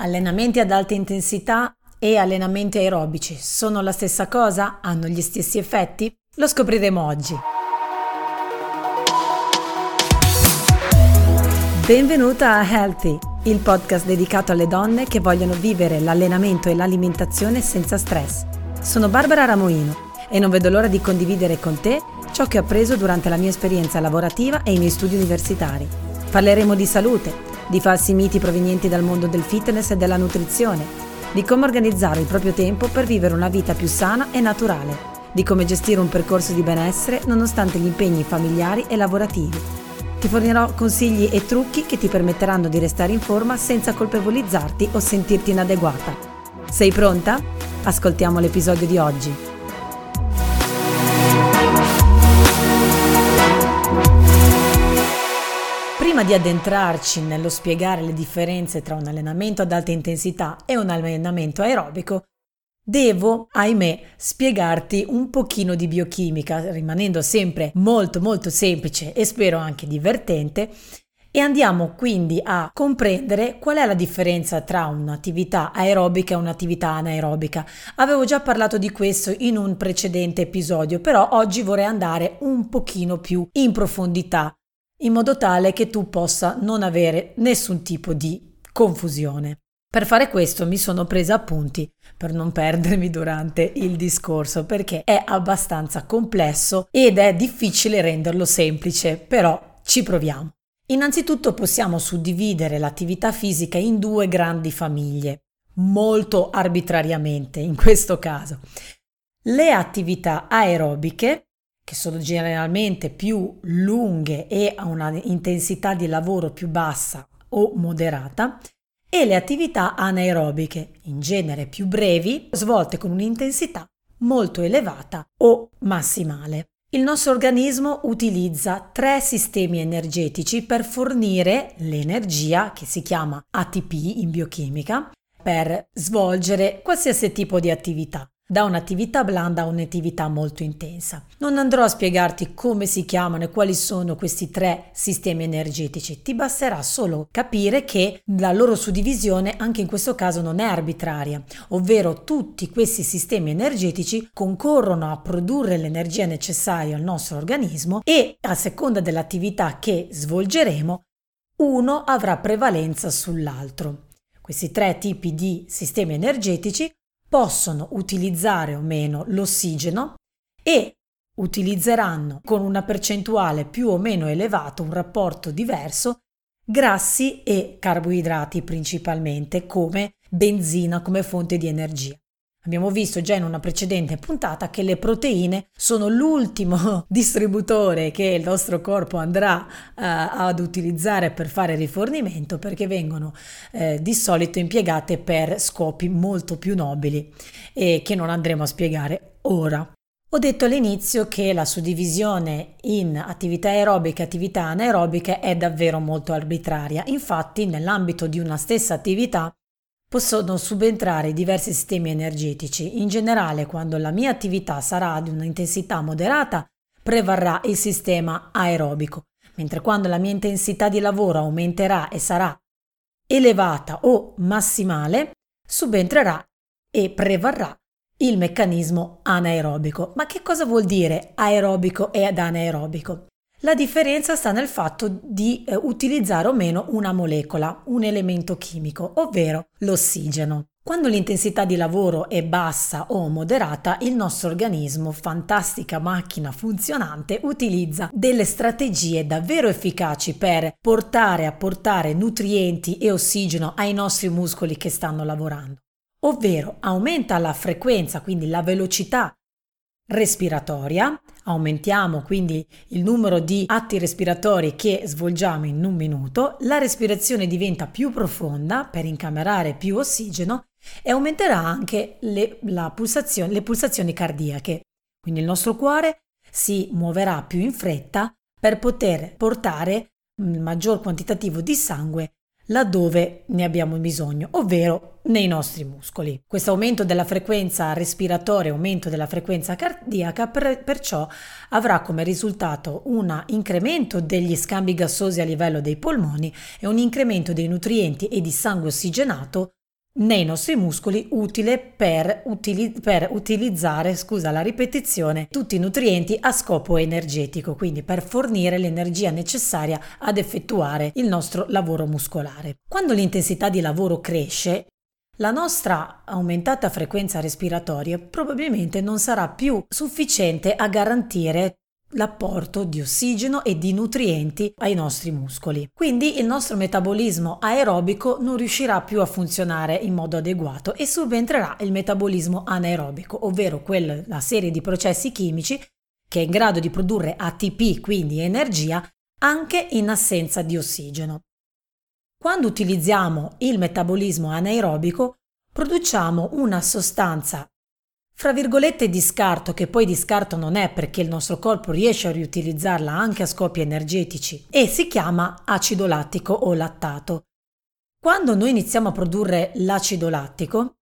Allenamenti ad alta intensità e allenamenti aerobici sono la stessa cosa? Hanno gli stessi effetti? Lo scopriremo oggi. Benvenuta a Healthy, il podcast dedicato alle donne che vogliono vivere l'allenamento e l'alimentazione senza stress. Sono Barbara Ramoino e non vedo l'ora di condividere con te ciò che ho appreso durante la mia esperienza lavorativa e i miei studi universitari. Parleremo di salute, di falsi miti provenienti dal mondo del fitness e della nutrizione, di come organizzare il proprio tempo per vivere una vita più sana e naturale, di come gestire un percorso di benessere nonostante gli impegni familiari e lavorativi. Ti fornirò consigli e trucchi che ti permetteranno di restare in forma senza colpevolizzarti o sentirti inadeguata. Sei pronta? Ascoltiamo l'episodio di oggi. Prima di addentrarci nello spiegare le differenze tra un allenamento ad alta intensità e un allenamento aerobico, devo, ahimè, spiegarti un pochino di biochimica, rimanendo sempre molto molto semplice e spero anche divertente. E andiamo quindi a comprendere qual è la differenza tra un'attività aerobica e un'attività anaerobica. Avevo già parlato di questo in un precedente episodio, però oggi vorrei andare un pochino più in profondità in modo tale che tu possa non avere nessun tipo di confusione. Per fare questo mi sono presa appunti per non perdermi durante il discorso perché è abbastanza complesso ed è difficile renderlo semplice, però ci proviamo. Innanzitutto possiamo suddividere l'attività fisica in due grandi famiglie, molto arbitrariamente in questo caso. Le attività aerobiche che sono generalmente più lunghe e a una intensità di lavoro più bassa o moderata, e le attività anaerobiche, in genere più brevi, svolte con un'intensità molto elevata o massimale. Il nostro organismo utilizza tre sistemi energetici per fornire l'energia, che si chiama ATP in biochimica, per svolgere qualsiasi tipo di attività da un'attività blanda a un'attività molto intensa. Non andrò a spiegarti come si chiamano e quali sono questi tre sistemi energetici, ti basterà solo capire che la loro suddivisione anche in questo caso non è arbitraria, ovvero tutti questi sistemi energetici concorrono a produrre l'energia necessaria al nostro organismo e a seconda dell'attività che svolgeremo uno avrà prevalenza sull'altro. Questi tre tipi di sistemi energetici possono utilizzare o meno l'ossigeno e utilizzeranno con una percentuale più o meno elevata, un rapporto diverso, grassi e carboidrati principalmente come benzina, come fonte di energia. Abbiamo visto già in una precedente puntata che le proteine sono l'ultimo distributore che il nostro corpo andrà uh, ad utilizzare per fare rifornimento perché vengono uh, di solito impiegate per scopi molto più nobili e che non andremo a spiegare ora. Ho detto all'inizio che la suddivisione in attività aerobiche e attività anaerobiche è davvero molto arbitraria. Infatti, nell'ambito di una stessa attività Possono subentrare diversi sistemi energetici. In generale, quando la mia attività sarà di un'intensità moderata, prevarrà il sistema aerobico, mentre quando la mia intensità di lavoro aumenterà e sarà elevata o massimale, subentrerà e prevarrà il meccanismo anaerobico. Ma che cosa vuol dire aerobico e anaerobico? La differenza sta nel fatto di eh, utilizzare o meno una molecola, un elemento chimico, ovvero l'ossigeno. Quando l'intensità di lavoro è bassa o moderata, il nostro organismo, fantastica macchina funzionante, utilizza delle strategie davvero efficaci per portare a portare nutrienti e ossigeno ai nostri muscoli che stanno lavorando. Ovvero aumenta la frequenza, quindi la velocità respiratoria, aumentiamo quindi il numero di atti respiratori che svolgiamo in un minuto, la respirazione diventa più profonda per incamerare più ossigeno e aumenterà anche le, pulsazione, le pulsazioni cardiache. Quindi il nostro cuore si muoverà più in fretta per poter portare il maggior quantitativo di sangue laddove ne abbiamo bisogno, ovvero nei nostri muscoli. Questo aumento della frequenza respiratoria, aumento della frequenza cardiaca, per, perciò avrà come risultato un incremento degli scambi gassosi a livello dei polmoni e un incremento dei nutrienti e di sangue ossigenato nei nostri muscoli utile per, utili- per, utilizzare, scusa la ripetizione, tutti i nutrienti a scopo energetico, quindi per fornire l'energia necessaria ad effettuare il nostro lavoro muscolare. Quando l'intensità di lavoro cresce, la nostra aumentata frequenza respiratoria probabilmente non sarà più sufficiente a garantire l'apporto di ossigeno e di nutrienti ai nostri muscoli. Quindi il nostro metabolismo aerobico non riuscirà più a funzionare in modo adeguato e subentrerà il metabolismo anaerobico, ovvero quella serie di processi chimici che è in grado di produrre ATP, quindi energia, anche in assenza di ossigeno. Quando utilizziamo il metabolismo anaerobico, produciamo una sostanza fra virgolette di scarto, che poi di scarto non è perché il nostro corpo riesce a riutilizzarla anche a scopi energetici, e si chiama acido lattico o lattato. Quando noi iniziamo a produrre l'acido lattico,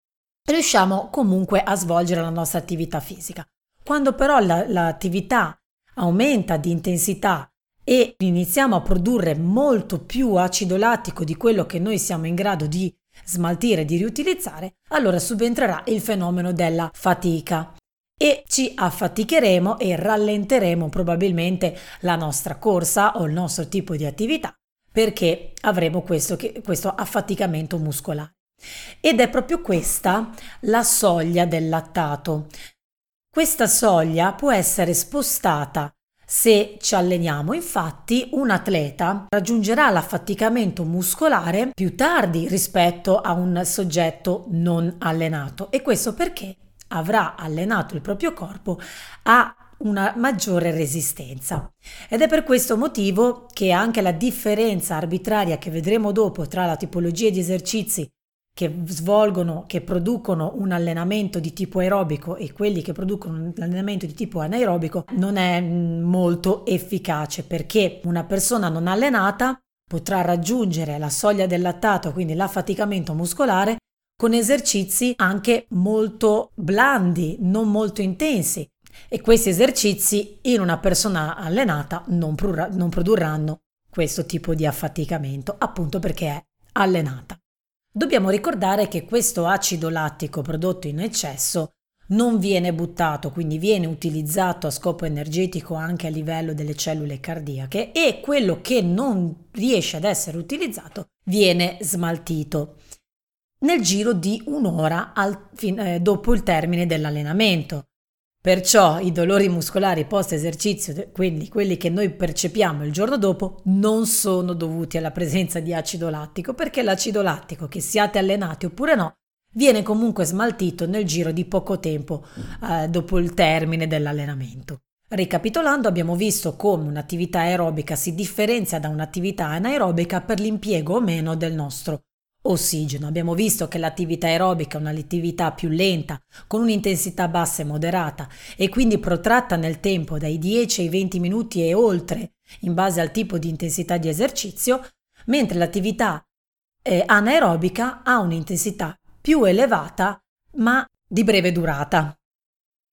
riusciamo comunque a svolgere la nostra attività fisica. Quando però la, l'attività aumenta di intensità e iniziamo a produrre molto più acido lattico di quello che noi siamo in grado di smaltire, di riutilizzare, allora subentrerà il fenomeno della fatica e ci affaticheremo e rallenteremo probabilmente la nostra corsa o il nostro tipo di attività perché avremo questo, questo affaticamento muscolare. Ed è proprio questa la soglia del lattato. Questa soglia può essere spostata se ci alleniamo, infatti, un atleta raggiungerà l'affaticamento muscolare più tardi rispetto a un soggetto non allenato e questo perché avrà allenato il proprio corpo a una maggiore resistenza. Ed è per questo motivo che anche la differenza arbitraria che vedremo dopo tra la tipologia di esercizi che svolgono, che producono un allenamento di tipo aerobico e quelli che producono un allenamento di tipo anaerobico non è mm, molto efficace perché una persona non allenata potrà raggiungere la soglia del lattato, quindi l'affaticamento muscolare, con esercizi anche molto blandi, non molto intensi. E questi esercizi in una persona allenata non, produrranno questo tipo di affaticamento, appunto perché è allenata. Dobbiamo ricordare che questo acido lattico prodotto in eccesso non viene buttato, quindi viene utilizzato a scopo energetico anche a livello delle cellule cardiache e quello che non riesce ad essere utilizzato viene smaltito nel giro di un'ora al, eh, dopo il termine dell'allenamento. Perciò i dolori muscolari post esercizio, quindi quelli che noi percepiamo il giorno dopo, non sono dovuti alla presenza di acido lattico, perché l'acido lattico, che siate allenati oppure no, viene comunque smaltito nel giro di poco tempo eh, dopo il termine dell'allenamento. Ricapitolando, abbiamo visto come un'attività aerobica si differenzia da un'attività anaerobica per l'impiego o meno del nostro ossigeno. Abbiamo visto che l'attività aerobica è un'attività più lenta, con un'intensità bassa e moderata e quindi protratta nel tempo dai 10 ai 20 minuti e oltre, in base al tipo di intensità di esercizio, mentre l'attività eh, anaerobica ha un'intensità più elevata ma di breve durata.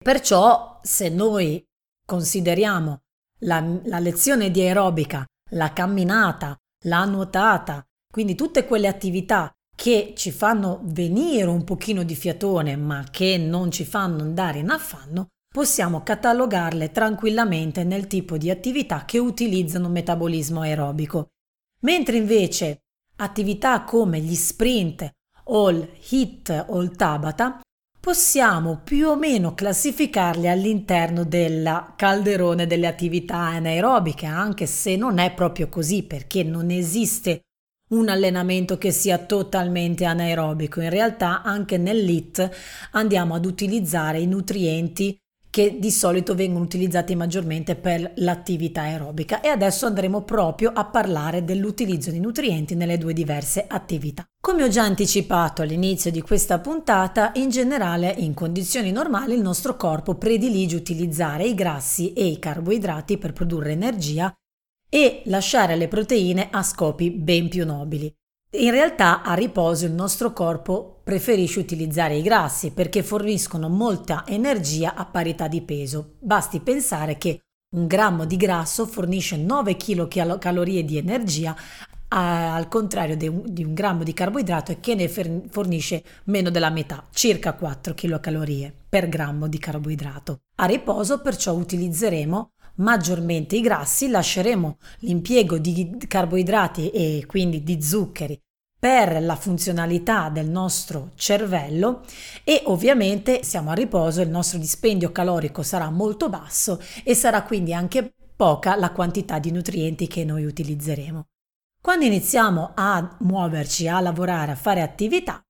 Perciò se noi consideriamo la, la lezione di aerobica, la camminata, la nuotata, quindi tutte quelle attività che ci fanno venire un pochino di fiatone ma che non ci fanno andare in affanno, possiamo catalogarle tranquillamente nel tipo di attività che utilizzano metabolismo aerobico. Mentre invece attività come gli sprint o il hit o il tabata possiamo più o meno classificarli all'interno del calderone delle attività anaerobiche, anche se non è proprio così perché non esiste un allenamento che sia totalmente anaerobico. In realtà anche nell'IT andiamo ad utilizzare i nutrienti che di solito vengono utilizzati maggiormente per l'attività aerobica e adesso andremo proprio a parlare dell'utilizzo di nutrienti nelle due diverse attività. Come ho già anticipato all'inizio di questa puntata, in generale in condizioni normali il nostro corpo predilige utilizzare i grassi e i carboidrati per produrre energia e lasciare le proteine a scopi ben più nobili. In realtà a riposo il nostro corpo preferisce utilizzare i grassi perché forniscono molta energia a parità di peso. Basti pensare che un grammo di grasso fornisce 9 kcal di energia al contrario di un, grammo di carboidrato che ne fornisce meno della metà, circa 4 kcal per grammo di carboidrato. A riposo perciò utilizzeremo maggiormente i grassi, lasceremo l'impiego di carboidrati e quindi di zuccheri per la funzionalità del nostro cervello e ovviamente siamo a riposo, il nostro dispendio calorico sarà molto basso e sarà quindi anche poca la quantità di nutrienti che noi utilizzeremo. Quando iniziamo a muoverci, a lavorare, a fare attività,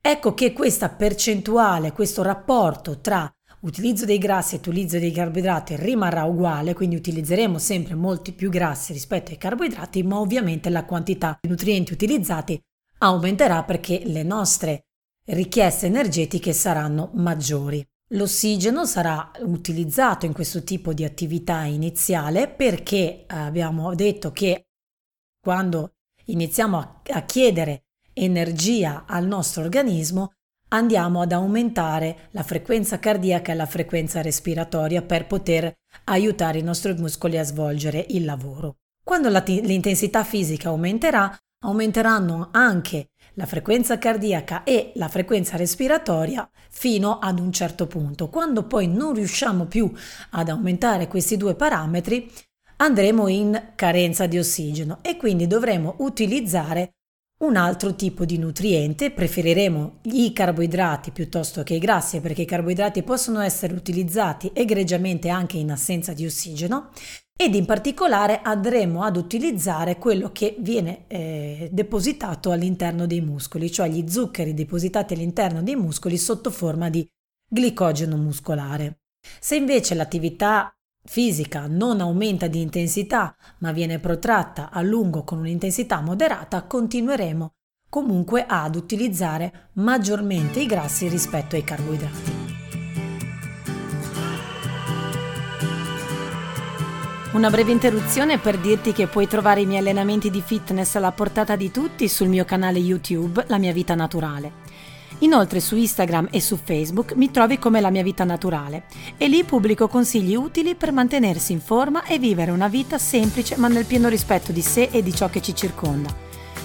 ecco che questa percentuale, questo rapporto tra utilizzo dei grassi e utilizzo dei carboidrati rimarrà uguale, quindi utilizzeremo sempre molti più grassi rispetto ai carboidrati, ma ovviamente la quantità di nutrienti utilizzati aumenterà perché le nostre richieste energetiche saranno maggiori. L'ossigeno sarà utilizzato in questo tipo di attività iniziale perché abbiamo detto che quando iniziamo a, a chiedere energia al nostro organismo andiamo ad aumentare la frequenza cardiaca e la frequenza respiratoria per poter aiutare i nostri muscoli a svolgere il lavoro. Quando t- l'intensità fisica aumenterà, aumenteranno anche la frequenza cardiaca e la frequenza respiratoria fino ad un certo punto. Quando poi non riusciamo più ad aumentare questi due parametri, andremo in carenza di ossigeno e quindi dovremo utilizzare un altro tipo di nutriente, preferiremo i carboidrati piuttosto che i grassi perché i carboidrati possono essere utilizzati egregiamente anche in assenza di ossigeno ed in particolare andremo ad utilizzare quello che viene eh, depositato all'interno dei muscoli, cioè gli zuccheri depositati all'interno dei muscoli sotto forma di glicogeno muscolare. Se invece l'attività fisica non aumenta di intensità ma viene protratta a lungo con un'intensità moderata, continueremo comunque ad utilizzare maggiormente i grassi rispetto ai carboidrati. Una breve interruzione per dirti che puoi trovare i miei allenamenti di fitness alla portata di tutti sul mio canale YouTube La mia vita naturale. Inoltre su Instagram e su Facebook mi trovi come La mia vita naturale e lì pubblico consigli utili per mantenersi in forma e vivere una vita semplice ma nel pieno rispetto di sé e di ciò che ci circonda.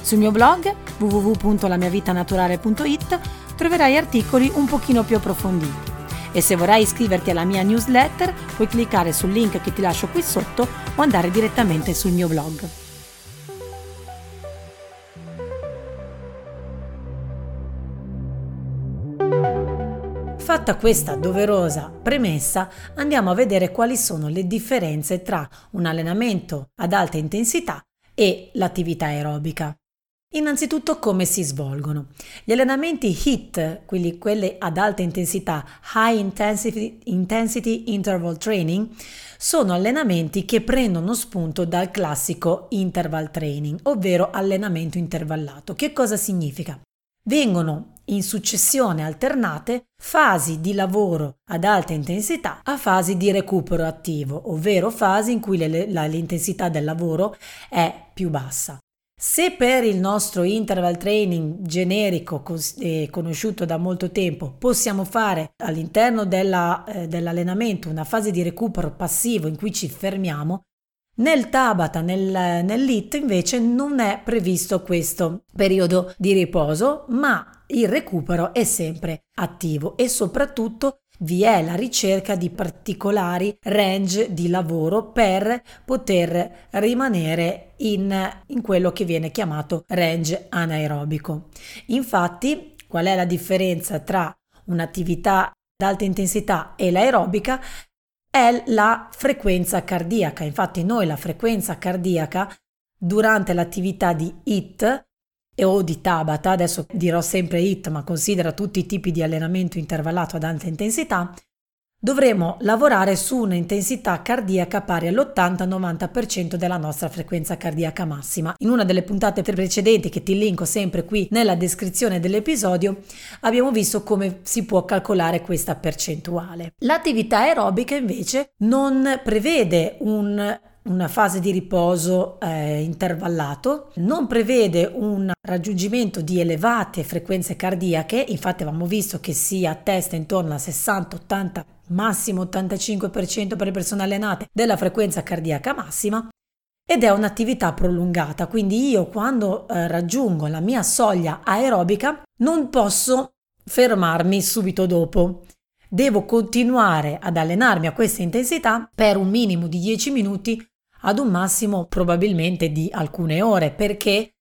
Sul mio blog www.lamiavitanaturale.it troverai articoli un pochino più approfonditi. E se vorrai iscriverti alla mia newsletter puoi cliccare sul link che ti lascio qui sotto o andare direttamente sul mio blog. Fatta questa doverosa premessa, andiamo a vedere quali sono le differenze tra un allenamento ad alta intensità e l'attività aerobica. Innanzitutto come si svolgono. Gli allenamenti HIT, quelli, quelli ad alta intensità, High Intensity, Intensity Interval Training, sono allenamenti che prendono spunto dal classico interval training, ovvero allenamento intervallato. Che cosa significa? Vengono in successione alternate fasi di lavoro ad alta intensità a fasi di recupero attivo, ovvero fasi in cui le, la, l'intensità del lavoro è più bassa. Se per il nostro interval training generico eh, conosciuto da molto tempo possiamo fare all'interno della, eh, dell'allenamento una fase di recupero passivo in cui ci fermiamo, nel Tabata, nel, nell'IT invece non è previsto questo periodo di riposo, ma il recupero è sempre attivo e soprattutto vi è la ricerca di particolari range di lavoro per poter rimanere in, in quello che viene chiamato range anaerobico. Infatti, qual è la differenza tra un'attività ad alta intensità e l'aerobica? È la frequenza cardiaca. Infatti, noi la frequenza cardiaca durante l'attività di HIT o di Tabata, adesso dirò sempre HIT, ma considera tutti i tipi di allenamento intervallato ad alta intensità, dovremo lavorare su un'intensità cardiaca pari all'80-90% della nostra frequenza cardiaca massima. In una delle puntate precedenti, che ti linko sempre qui nella descrizione dell'episodio, abbiamo visto come si può calcolare questa percentuale. L'attività aerobica invece non prevede un una fase di riposo eh, intervallato, non prevede un raggiungimento di elevate frequenze cardiache, infatti avevamo visto che si attesta intorno al 60-80, massimo 85% per le persone allenate della frequenza cardiaca massima, ed è un'attività prolungata, quindi io quando eh, raggiungo la mia soglia aerobica non posso fermarmi subito dopo. Devo continuare ad allenarmi a questa intensità per un minimo di 10 minuti ad un massimo probabilmente di alcune ore perché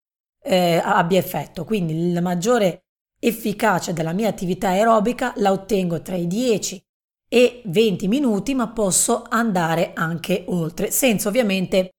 eh, abbia effetto. Quindi la maggiore efficacia della mia attività aerobica la ottengo tra i 10 e 20 minuti, ma posso andare anche oltre, senza ovviamente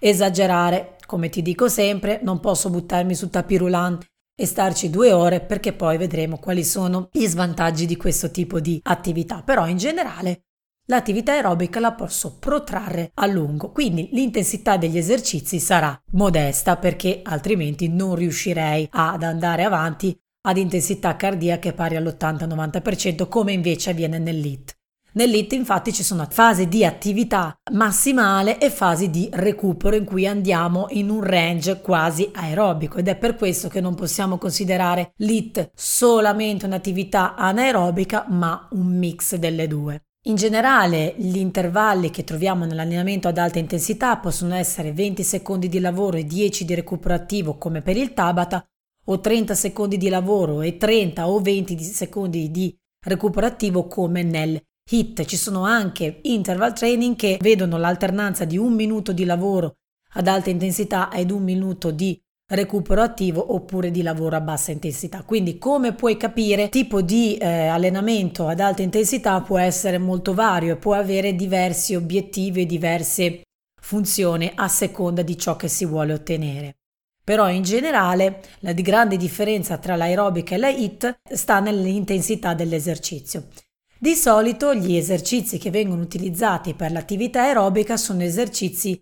esagerare. Come ti dico sempre, non posso buttarmi sul tapirulante e starci due ore perché poi vedremo quali sono gli svantaggi di questo tipo di attività. Però in generale l'attività aerobica la posso protrarre a lungo, quindi l'intensità degli esercizi sarà modesta perché altrimenti non riuscirei ad andare avanti ad intensità cardiache pari all'80-90% come invece avviene nell'IT. Nell'IT infatti ci sono fasi di attività massimale e fasi di recupero in cui andiamo in un range quasi aerobico ed è per questo che non possiamo considerare l'IT solamente un'attività anaerobica ma un mix delle due. In generale gli intervalli che troviamo nell'allenamento ad alta intensità possono essere 20 secondi di lavoro e 10 di recupero attivo come per il Tabata o 30 secondi di lavoro e 30 o 20 secondi di recupero attivo come nel HIT. Ci sono anche interval training che vedono l'alternanza di un minuto di lavoro ad alta intensità ed un minuto di recupero attivo oppure di lavoro a bassa intensità. Quindi come puoi capire, tipo di eh, allenamento ad alta intensità può essere molto vario e può avere diversi obiettivi e diverse funzioni a seconda di ciò che si vuole ottenere. Però in generale la grande differenza tra l'aerobica e la HIT sta nell'intensità dell'esercizio. Di solito gli esercizi che vengono utilizzati per l'attività aerobica sono esercizi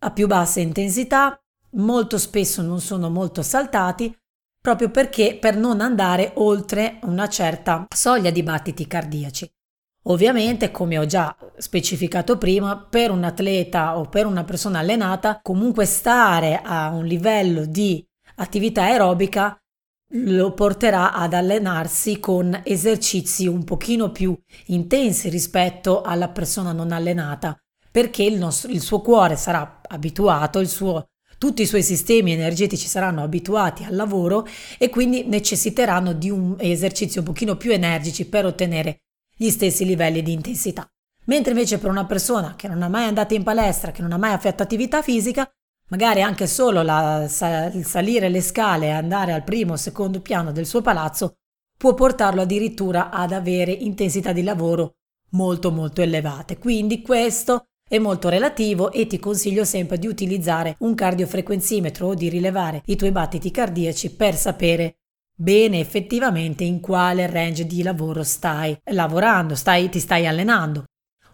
a più bassa intensità, molto spesso non sono molto saltati, proprio perché per non andare oltre una certa soglia di battiti cardiaci. Ovviamente, come ho già specificato prima, per un atleta o per una persona allenata, comunque stare a un livello di attività aerobica lo porterà ad allenarsi con esercizi un pochino più intensi rispetto alla persona non allenata, perché il, nostro, il suo cuore sarà abituato, suo, tutti i suoi sistemi energetici saranno abituati al lavoro e quindi necessiteranno di un esercizio un pochino più energici per ottenere gli stessi livelli di intensità. Mentre invece per una persona che non ha mai andato in palestra, che non ha mai fatto attività fisica, magari anche solo la, il salire le scale e andare al primo o secondo piano del suo palazzo può portarlo addirittura ad avere intensità di lavoro molto molto elevate. Quindi questo è molto relativo e ti consiglio sempre di utilizzare un cardiofrequenzimetro o di rilevare i tuoi battiti cardiaci per sapere bene effettivamente in quale range di lavoro stai lavorando, stai, ti stai allenando.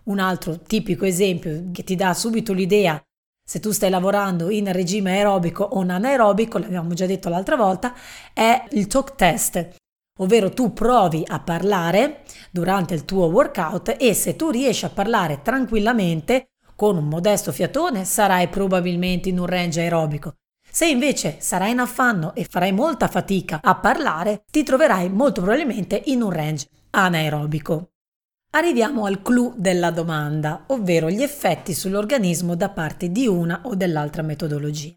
Un altro tipico esempio che ti dà subito l'idea se tu stai lavorando in regime aerobico o anaerobico, l'abbiamo già detto l'altra volta, è il talk test, ovvero tu provi a parlare durante il tuo workout e se tu riesci a parlare tranquillamente con un modesto fiatone sarai probabilmente in un range aerobico. Se invece sarai in affanno e farai molta fatica a parlare, ti troverai molto probabilmente in un range anaerobico. Arriviamo al clou della domanda, ovvero gli effetti sull'organismo da parte di una o dell'altra metodologia.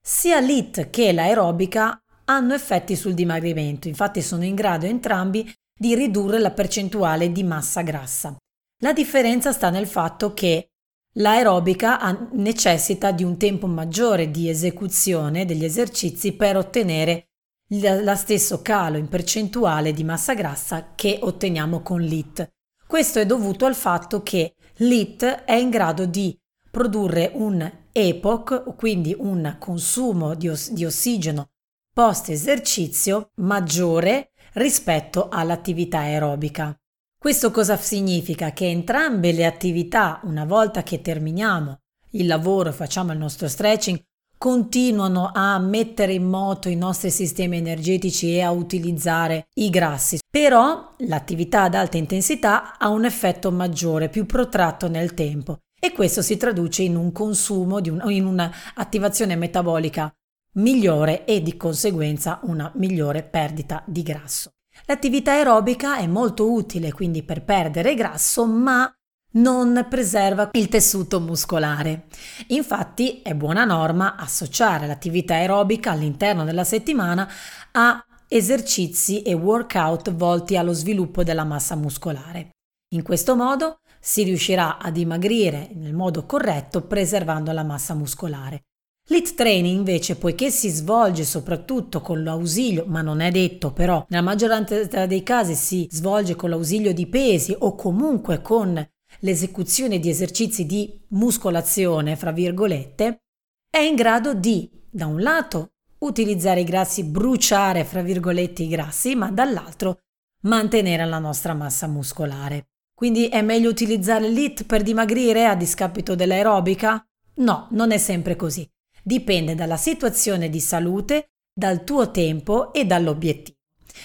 Sia l'IT che l'aerobica hanno effetti sul dimagrimento, infatti sono in grado entrambi di ridurre la percentuale di massa grassa. La differenza sta nel fatto che l'aerobica necessita di un tempo maggiore di esecuzione degli esercizi per ottenere lo stesso calo in percentuale di massa grassa che otteniamo con l'IT. Questo è dovuto al fatto che l'IT è in grado di produrre un EPOC, quindi un consumo di, os- di ossigeno post esercizio maggiore rispetto all'attività aerobica. Questo cosa significa? Che entrambe le attività, una volta che terminiamo il lavoro, facciamo il nostro stretching, continuano a mettere in moto i nostri sistemi energetici e a utilizzare i grassi. Però l'attività ad alta intensità ha un effetto maggiore, più protratto nel tempo e questo si traduce in un consumo, un, in un'attivazione metabolica migliore e di conseguenza una migliore perdita di grasso. L'attività aerobica è molto utile quindi per perdere grasso, ma non preserva il tessuto muscolare. Infatti è buona norma associare l'attività aerobica all'interno della settimana a esercizi e workout volti allo sviluppo della massa muscolare. In questo modo si riuscirà a dimagrire nel modo corretto preservando la massa muscolare. L'hit training invece, poiché si svolge soprattutto con l'ausilio, ma non è detto però, nella maggioranza dei casi si svolge con l'ausilio di pesi o comunque con l'esecuzione di esercizi di muscolazione, fra virgolette, è in grado di, da un lato, utilizzare i grassi, bruciare, fra virgolette, i grassi, ma dall'altro mantenere la nostra massa muscolare. Quindi è meglio utilizzare l'IT per dimagrire a discapito dell'aerobica? No, non è sempre così. Dipende dalla situazione di salute, dal tuo tempo e dall'obiettivo.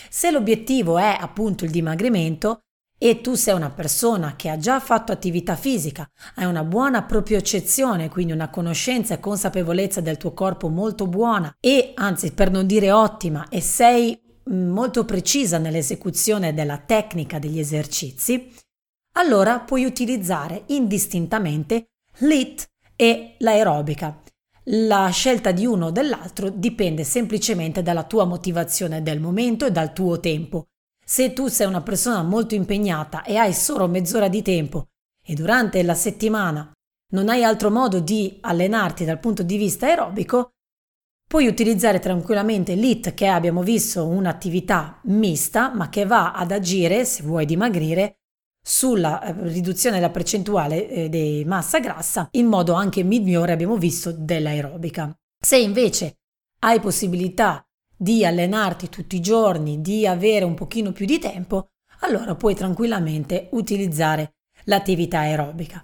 Se l'obiettivo è appunto il dimagrimento, e tu sei una persona che ha già fatto attività fisica, hai una buona propriocezione, quindi una conoscenza e consapevolezza del tuo corpo molto buona e anzi per non dire ottima e sei mm, molto precisa nell'esecuzione della tecnica degli esercizi, allora puoi utilizzare indistintamente l'IT e l'aerobica. La scelta di uno o dell'altro dipende semplicemente dalla tua motivazione del momento e dal tuo tempo. Se tu sei una persona molto impegnata e hai solo mezz'ora di tempo e durante la settimana non hai altro modo di allenarti dal punto di vista aerobico, puoi utilizzare tranquillamente l'IT che abbiamo visto un'attività mista ma che va ad agire, se vuoi dimagrire, sulla eh, riduzione della percentuale eh, di massa grassa in modo anche migliore abbiamo visto dell'aerobica. Se invece hai possibilità di allenarti tutti i giorni, di avere un pochino più di tempo, allora puoi tranquillamente utilizzare l'attività aerobica.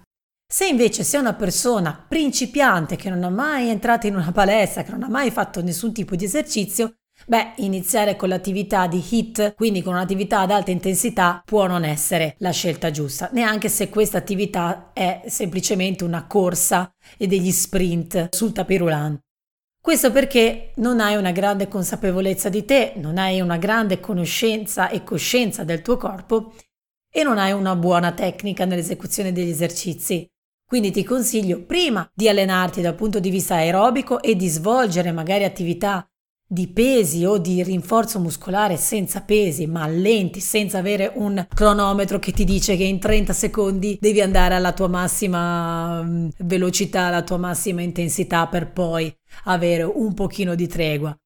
Se invece sei una persona principiante che non ha mai entrato in una palestra, che non ha mai fatto nessun tipo di esercizio, beh, iniziare con l'attività di HIT, quindi con un'attività ad alta intensità, può non essere la scelta giusta, neanche se questa attività è semplicemente una corsa e degli sprint sul tapirulan. Questo perché non hai una grande consapevolezza di te, non hai una grande conoscenza e coscienza del tuo corpo e non hai una buona tecnica nell'esecuzione degli esercizi. Quindi ti consiglio prima di allenarti dal punto di vista aerobico e di svolgere magari attività di pesi o di rinforzo muscolare senza pesi, ma lenti, senza avere un cronometro che ti dice che in 30 secondi devi andare alla tua massima mm, velocità, alla tua massima intensità per poi avere un pochino di tregua.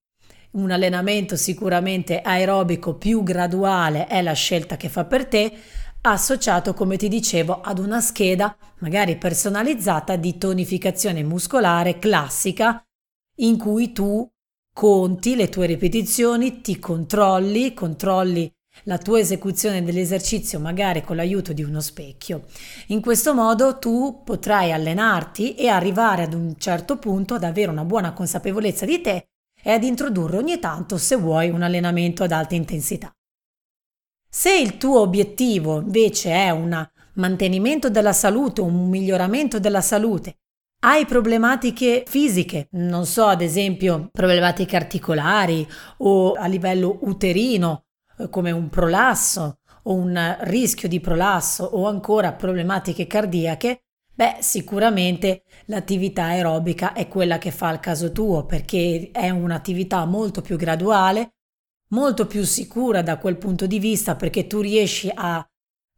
Un allenamento sicuramente aerobico più graduale è la scelta che fa per te, associato, come ti dicevo, ad una scheda magari personalizzata di tonificazione muscolare classica in cui tu conti le tue ripetizioni, ti controlli, controlli la tua esecuzione dell'esercizio magari con l'aiuto di uno specchio. In questo modo tu potrai allenarti e arrivare ad un certo punto ad avere una buona consapevolezza di te e ad introdurre ogni tanto, se vuoi, un allenamento ad alta intensità. Se il tuo obiettivo invece è un mantenimento della salute, un miglioramento della salute hai problematiche fisiche, non so, ad esempio problematiche articolari o a livello uterino, eh, come un prolasso o un rischio di prolasso o ancora problematiche cardiache, beh, sicuramente l'attività aerobica è quella che fa il caso tuo perché è un'attività molto più graduale, molto più sicura da quel punto di vista perché tu riesci a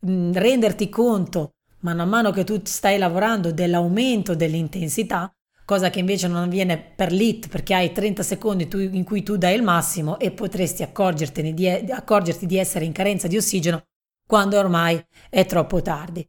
mh, renderti conto mano a mano che tu stai lavorando dell'aumento dell'intensità, cosa che invece non avviene per l'IT perché hai 30 secondi in cui tu dai il massimo e potresti di, accorgerti di essere in carenza di ossigeno quando ormai è troppo tardi.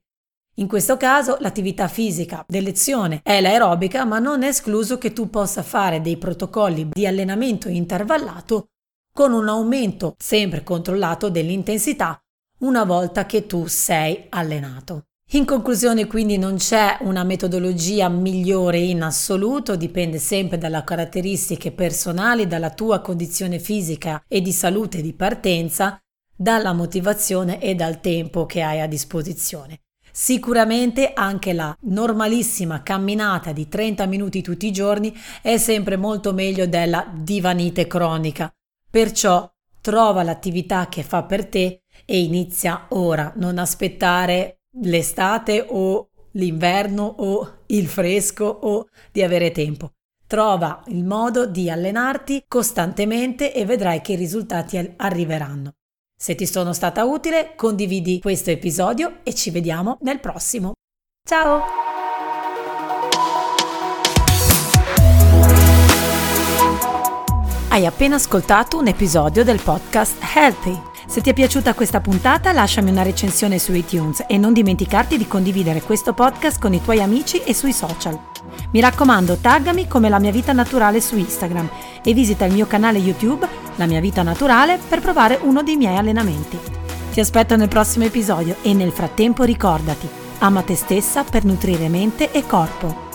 In questo caso l'attività fisica dell'elezione è l'aerobica, ma non è escluso che tu possa fare dei protocolli di allenamento intervallato con un aumento sempre controllato dell'intensità una volta che tu sei allenato. In conclusione quindi non c'è una metodologia migliore in assoluto, dipende sempre dalle caratteristiche personali, dalla tua condizione fisica e di salute di partenza, dalla motivazione e dal tempo che hai a disposizione. Sicuramente anche la normalissima camminata di 30 minuti tutti i giorni è sempre molto meglio della divanite cronica. Perciò trova l'attività che fa per te e inizia ora, non aspettare l'estate o l'inverno o il fresco o di avere tempo. Trova il modo di allenarti costantemente e vedrai che i risultati arriveranno. Se ti sono stata utile, condividi questo episodio e ci vediamo nel prossimo. Ciao! Hai appena ascoltato un episodio del podcast Healthy. Se ti è piaciuta questa puntata lasciami una recensione su iTunes e non dimenticarti di condividere questo podcast con i tuoi amici e sui social. Mi raccomando, taggami come la mia vita naturale su Instagram e visita il mio canale YouTube La mia vita naturale per provare uno dei miei allenamenti. Ti aspetto nel prossimo episodio e nel frattempo ricordati, ama te stessa per nutrire mente e corpo.